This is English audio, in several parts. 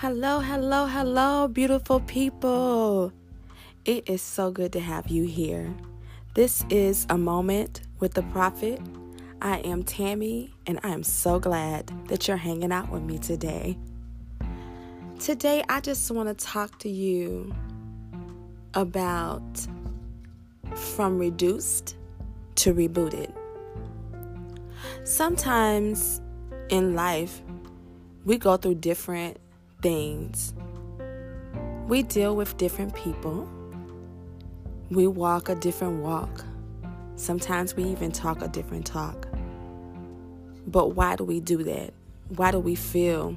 Hello, hello, hello, beautiful people. It is so good to have you here. This is a moment with the prophet. I am Tammy, and I am so glad that you're hanging out with me today. Today, I just want to talk to you about from reduced to rebooted. Sometimes in life, we go through different things. We deal with different people. We walk a different walk. Sometimes we even talk a different talk. But why do we do that? Why do we feel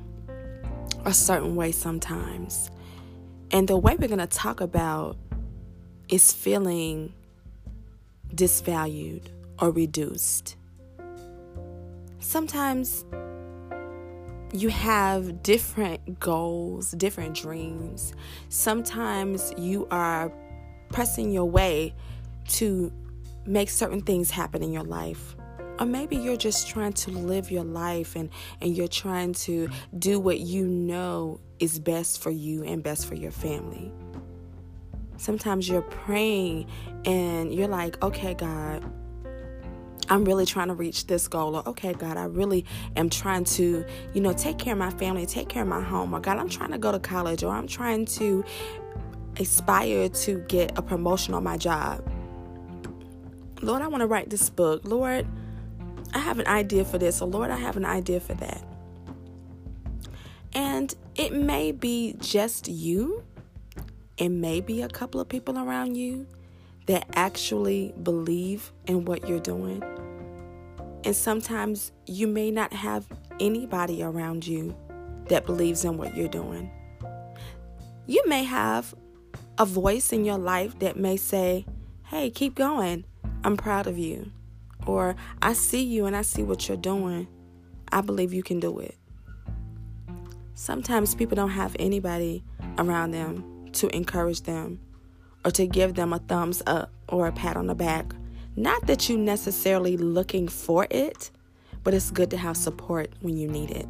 a certain way sometimes? And the way we're going to talk about is feeling disvalued or reduced. Sometimes you have different goals, different dreams. Sometimes you are pressing your way to make certain things happen in your life. Or maybe you're just trying to live your life and, and you're trying to do what you know is best for you and best for your family. Sometimes you're praying and you're like, okay, God, I'm really trying to reach this goal, or okay, God, I really am trying to, you know, take care of my family, take care of my home, or God, I'm trying to go to college, or I'm trying to aspire to get a promotion on my job. Lord, I want to write this book. Lord, I have an idea for this, or Lord, I have an idea for that. And it may be just you, it may be a couple of people around you that actually believe in what you're doing. And sometimes you may not have anybody around you that believes in what you're doing. You may have a voice in your life that may say, Hey, keep going. I'm proud of you. Or I see you and I see what you're doing. I believe you can do it. Sometimes people don't have anybody around them to encourage them or to give them a thumbs up or a pat on the back. Not that you necessarily looking for it, but it's good to have support when you need it.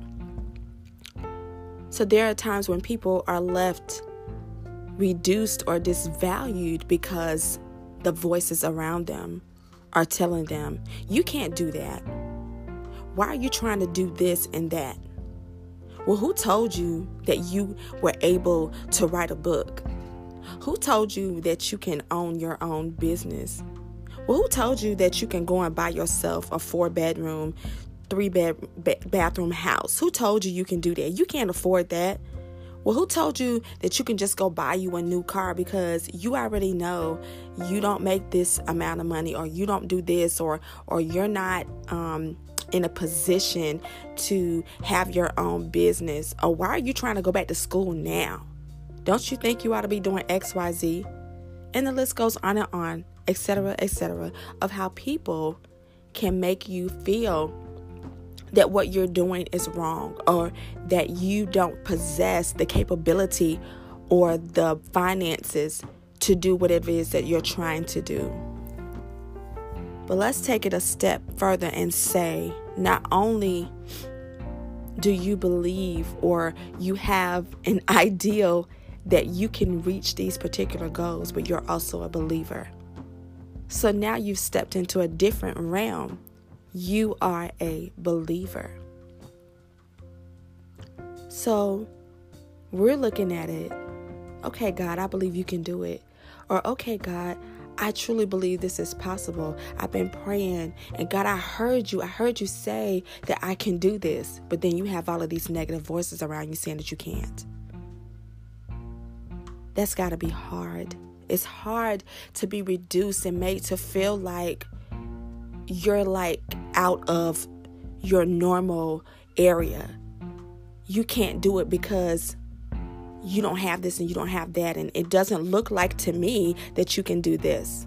So there are times when people are left reduced or disvalued because the voices around them are telling them, you can't do that. Why are you trying to do this and that? Well, who told you that you were able to write a book? Who told you that you can own your own business? Well, who told you that you can go and buy yourself a four bedroom, three bed bathroom house? Who told you you can do that? You can't afford that. Well, who told you that you can just go buy you a new car because you already know you don't make this amount of money or you don't do this or or you're not um, in a position to have your own business or why are you trying to go back to school now? Don't you think you ought to be doing XYZ? And the list goes on and on, etc., etc., of how people can make you feel that what you're doing is wrong or that you don't possess the capability or the finances to do what it is that you're trying to do. But let's take it a step further and say not only do you believe or you have an ideal that you can reach these particular goals, but you're also a believer. So now you've stepped into a different realm. You are a believer. So we're looking at it. Okay, God, I believe you can do it. Or, okay, God, I truly believe this is possible. I've been praying, and God, I heard you. I heard you say that I can do this. But then you have all of these negative voices around you saying that you can't. That's got to be hard. It's hard to be reduced and made to feel like you're like out of your normal area. You can't do it because you don't have this and you don't have that, and it doesn't look like to me that you can do this.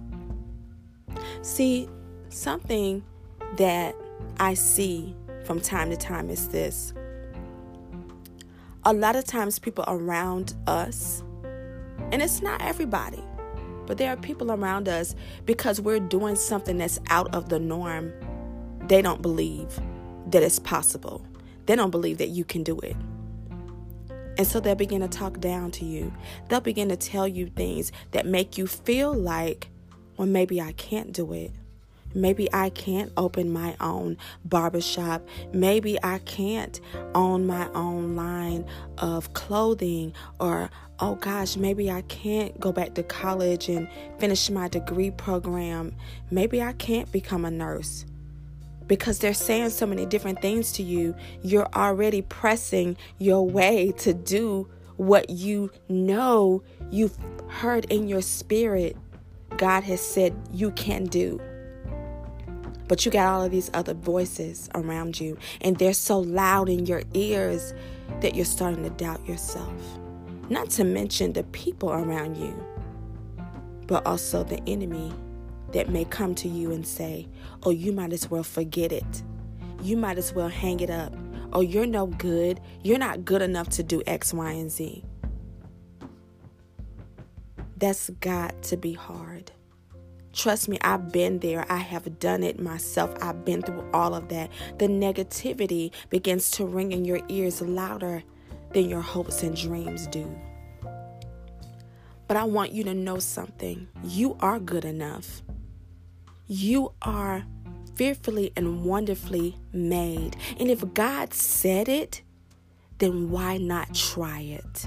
See, something that I see from time to time is this. A lot of times, people around us and it's not everybody, but there are people around us because we're doing something that's out of the norm. They don't believe that it's possible, they don't believe that you can do it. And so they'll begin to talk down to you. They'll begin to tell you things that make you feel like, well, maybe I can't do it. Maybe I can't open my own barbershop. Maybe I can't own my own line of clothing. Or, oh gosh, maybe I can't go back to college and finish my degree program. Maybe I can't become a nurse because they're saying so many different things to you, you're already pressing your way to do what you know you've heard in your spirit God has said you can do. But you got all of these other voices around you, and they're so loud in your ears that you're starting to doubt yourself. Not to mention the people around you, but also the enemy that may come to you and say, Oh, you might as well forget it. You might as well hang it up. Oh, you're no good. You're not good enough to do X, Y, and Z. That's got to be hard. Trust me, I've been there. I have done it myself. I've been through all of that. The negativity begins to ring in your ears louder than your hopes and dreams do. But I want you to know something. You are good enough. You are fearfully and wonderfully made. And if God said it, then why not try it?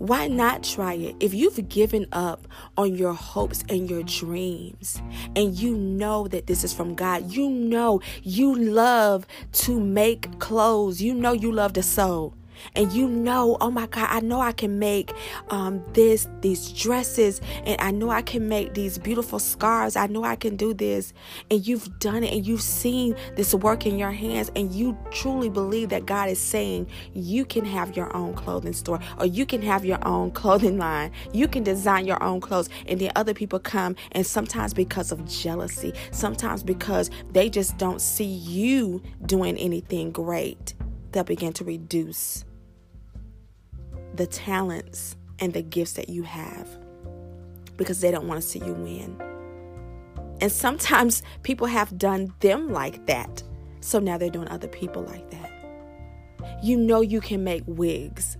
Why not try it? If you've given up on your hopes and your dreams, and you know that this is from God, you know you love to make clothes, you know you love to sew, and you know, oh my God, I know I can make um, this, these dresses, and I know I can make these beautiful scarves. I know I can do this, and you've done it, and you've seen this work in your hands, and you truly believe that God is saying you can have your own clothing store, or you can have your own clothing line. You can design your own clothes, and then other people come, and sometimes because of jealousy, sometimes because they just don't see you doing anything great, they'll begin to reduce the talents and the gifts that you have because they don't want to see you win. And sometimes people have done them like that. So now they're doing other people like that. You know you can make wigs.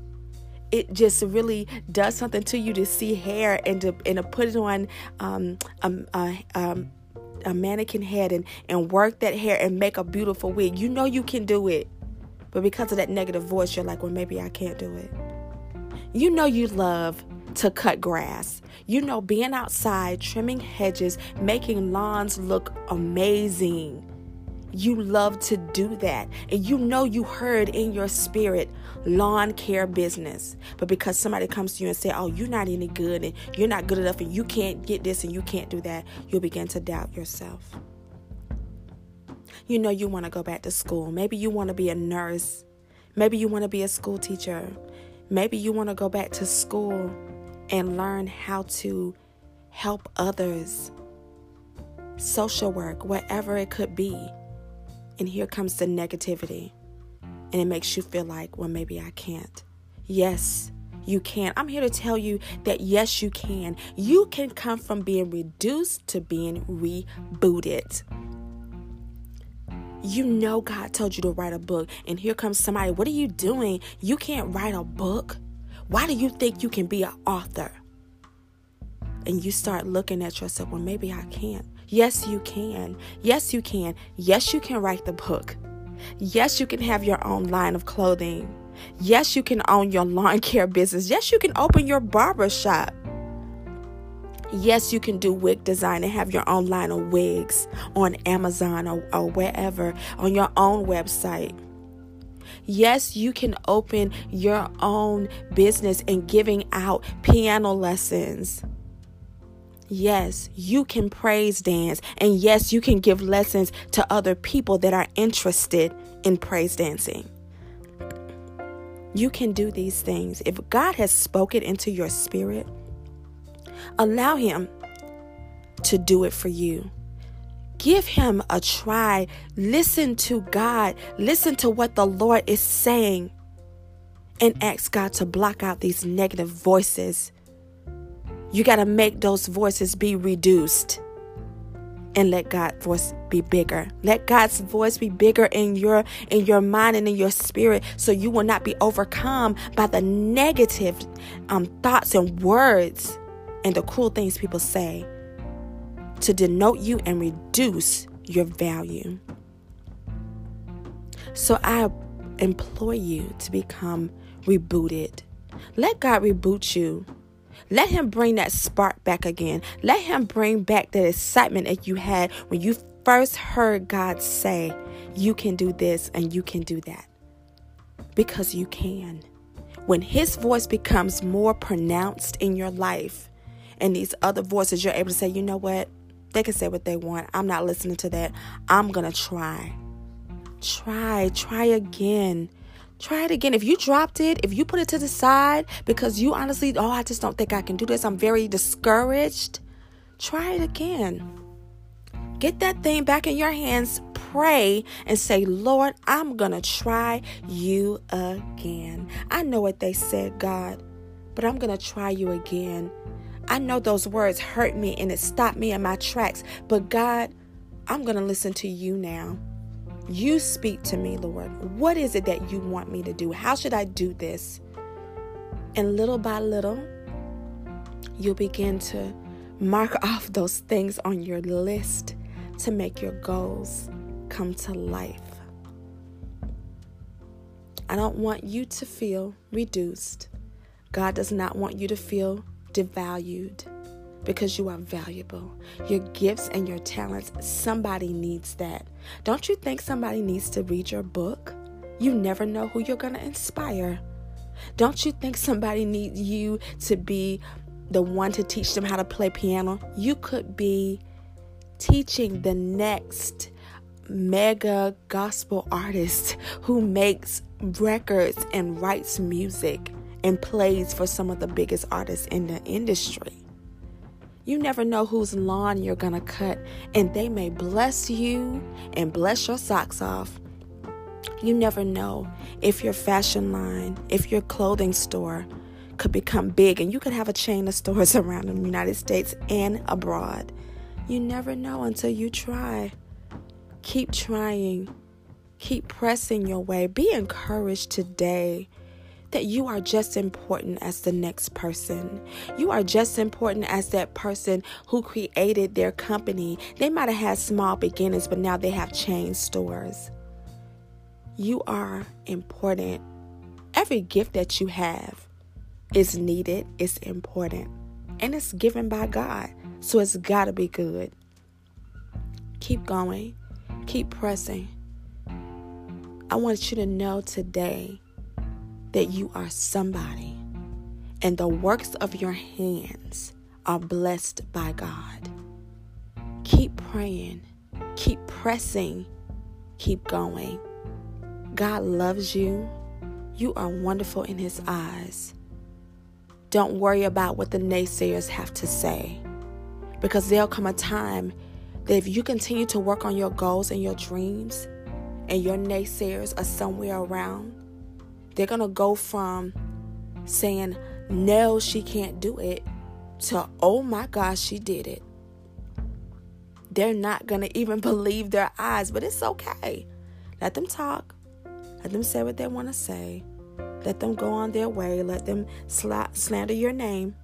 It just really does something to you to see hair and to and to put it on um, um, uh, um, a mannequin head and, and work that hair and make a beautiful wig. You know you can do it. But because of that negative voice, you're like, well, maybe I can't do it. You know you love to cut grass. You know, being outside, trimming hedges, making lawns look amazing. You love to do that. And you know you heard in your spirit lawn care business. But because somebody comes to you and say, "Oh, you're not any good and you're not good enough and you can't get this and you can't do that," you'll begin to doubt yourself. You know you want to go back to school. Maybe you want to be a nurse. Maybe you want to be a school teacher. Maybe you want to go back to school and learn how to help others, social work, whatever it could be. And here comes the negativity. And it makes you feel like, well, maybe I can't. Yes, you can. I'm here to tell you that yes, you can. You can come from being reduced to being rebooted. You know God told you to write a book, and here comes somebody. What are you doing? You can't write a book. Why do you think you can be an author? And you start looking at yourself, well, maybe I can't. Yes, you can. Yes, you can. Yes, you can write the book. Yes, you can have your own line of clothing. Yes, you can own your lawn care business. Yes, you can open your barber shop. Yes, you can do wig design and have your own line of wigs on Amazon or, or wherever on your own website. Yes, you can open your own business and giving out piano lessons. Yes, you can praise dance. And yes, you can give lessons to other people that are interested in praise dancing. You can do these things. If God has spoken into your spirit, Allow Him to do it for you. Give Him a try. Listen to God. Listen to what the Lord is saying. And ask God to block out these negative voices. You got to make those voices be reduced. and let God's voice be bigger. Let God's voice be bigger in your in your mind and in your spirit so you will not be overcome by the negative um, thoughts and words and the cruel things people say to denote you and reduce your value. So I implore you to become rebooted. Let God reboot you let him bring that spark back again. Let him bring back that excitement that you had when you first heard God say, You can do this and you can do that. Because you can. When his voice becomes more pronounced in your life, and these other voices, you're able to say, You know what? They can say what they want. I'm not listening to that. I'm going to try. Try, try again. Try it again. If you dropped it, if you put it to the side because you honestly, oh, I just don't think I can do this, I'm very discouraged, try it again. Get that thing back in your hands, pray, and say, Lord, I'm going to try you again. I know what they said, God, but I'm going to try you again. I know those words hurt me and it stopped me in my tracks, but God, I'm going to listen to you now. You speak to me, Lord. What is it that you want me to do? How should I do this? And little by little, you'll begin to mark off those things on your list to make your goals come to life. I don't want you to feel reduced. God does not want you to feel devalued because you are valuable. Your gifts and your talents, somebody needs that. Don't you think somebody needs to read your book? You never know who you're going to inspire. Don't you think somebody needs you to be the one to teach them how to play piano? You could be teaching the next mega gospel artist who makes records and writes music and plays for some of the biggest artists in the industry. You never know whose lawn you're going to cut, and they may bless you and bless your socks off. You never know if your fashion line, if your clothing store could become big and you could have a chain of stores around the United States and abroad. You never know until you try. Keep trying. Keep pressing your way. Be encouraged today that you are just important as the next person. You are just important as that person who created their company. They might have had small beginnings, but now they have chain stores. You are important. Every gift that you have is needed, it's important, and it's given by God. So it's got to be good. Keep going, keep pressing. I want you to know today that you are somebody and the works of your hands are blessed by God. Keep praying, keep pressing, keep going. God loves you. You are wonderful in His eyes. Don't worry about what the naysayers have to say because there'll come a time that if you continue to work on your goals and your dreams and your naysayers are somewhere around, they're going to go from saying, no, she can't do it, to, oh my gosh, she did it. They're not going to even believe their eyes, but it's okay. Let them talk. Let them say what they want to say. Let them go on their way. Let them sl- slander your name.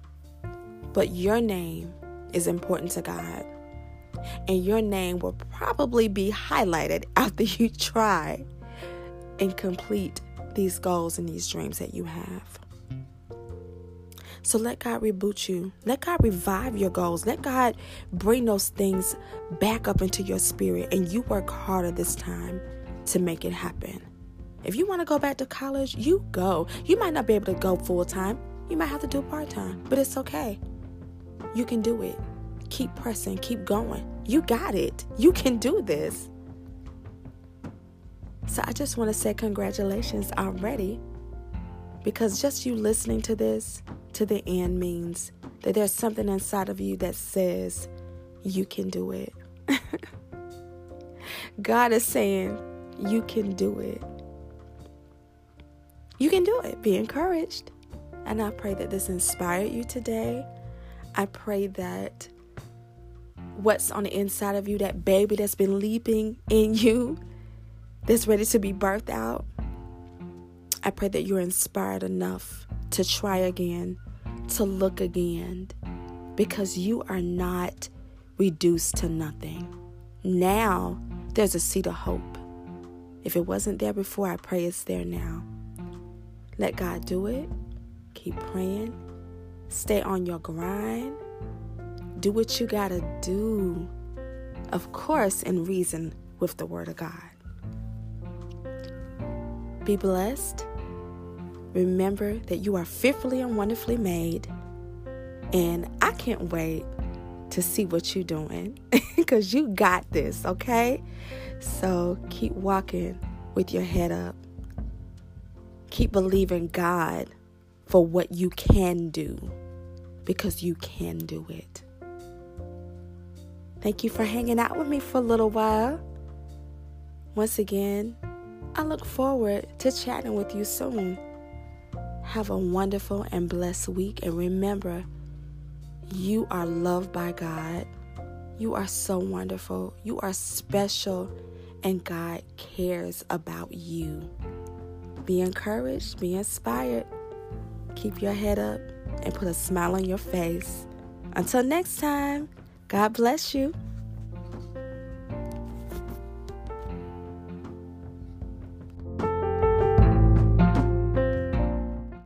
But your name is important to God. And your name will probably be highlighted after you try and complete these goals and these dreams that you have. So let God reboot you. Let God revive your goals. Let God bring those things back up into your spirit and you work harder this time to make it happen. If you want to go back to college, you go. You might not be able to go full time. You might have to do part time, but it's okay. You can do it. Keep pressing, keep going. You got it. You can do this. So I just want to say congratulations already because just you listening to this to the end means that there's something inside of you that says you can do it. God is saying you can do it. You can do it. Be encouraged. And I pray that this inspired you today. I pray that what's on the inside of you, that baby that's been leaping in you, that's ready to be birthed out. I pray that you're inspired enough to try again, to look again, because you are not reduced to nothing. Now there's a seed of hope. If it wasn't there before, I pray it's there now. Let God do it. Keep praying. Stay on your grind. Do what you got to do. Of course, in reason with the Word of God. Be blessed. Remember that you are fearfully and wonderfully made. And I can't wait to see what you're doing because you got this, okay? So keep walking with your head up. Keep believing God for what you can do because you can do it. Thank you for hanging out with me for a little while. Once again, I look forward to chatting with you soon. Have a wonderful and blessed week, and remember, you are loved by God. You are so wonderful. You are special, and God cares about you. Be encouraged, be inspired. Keep your head up and put a smile on your face. Until next time, God bless you.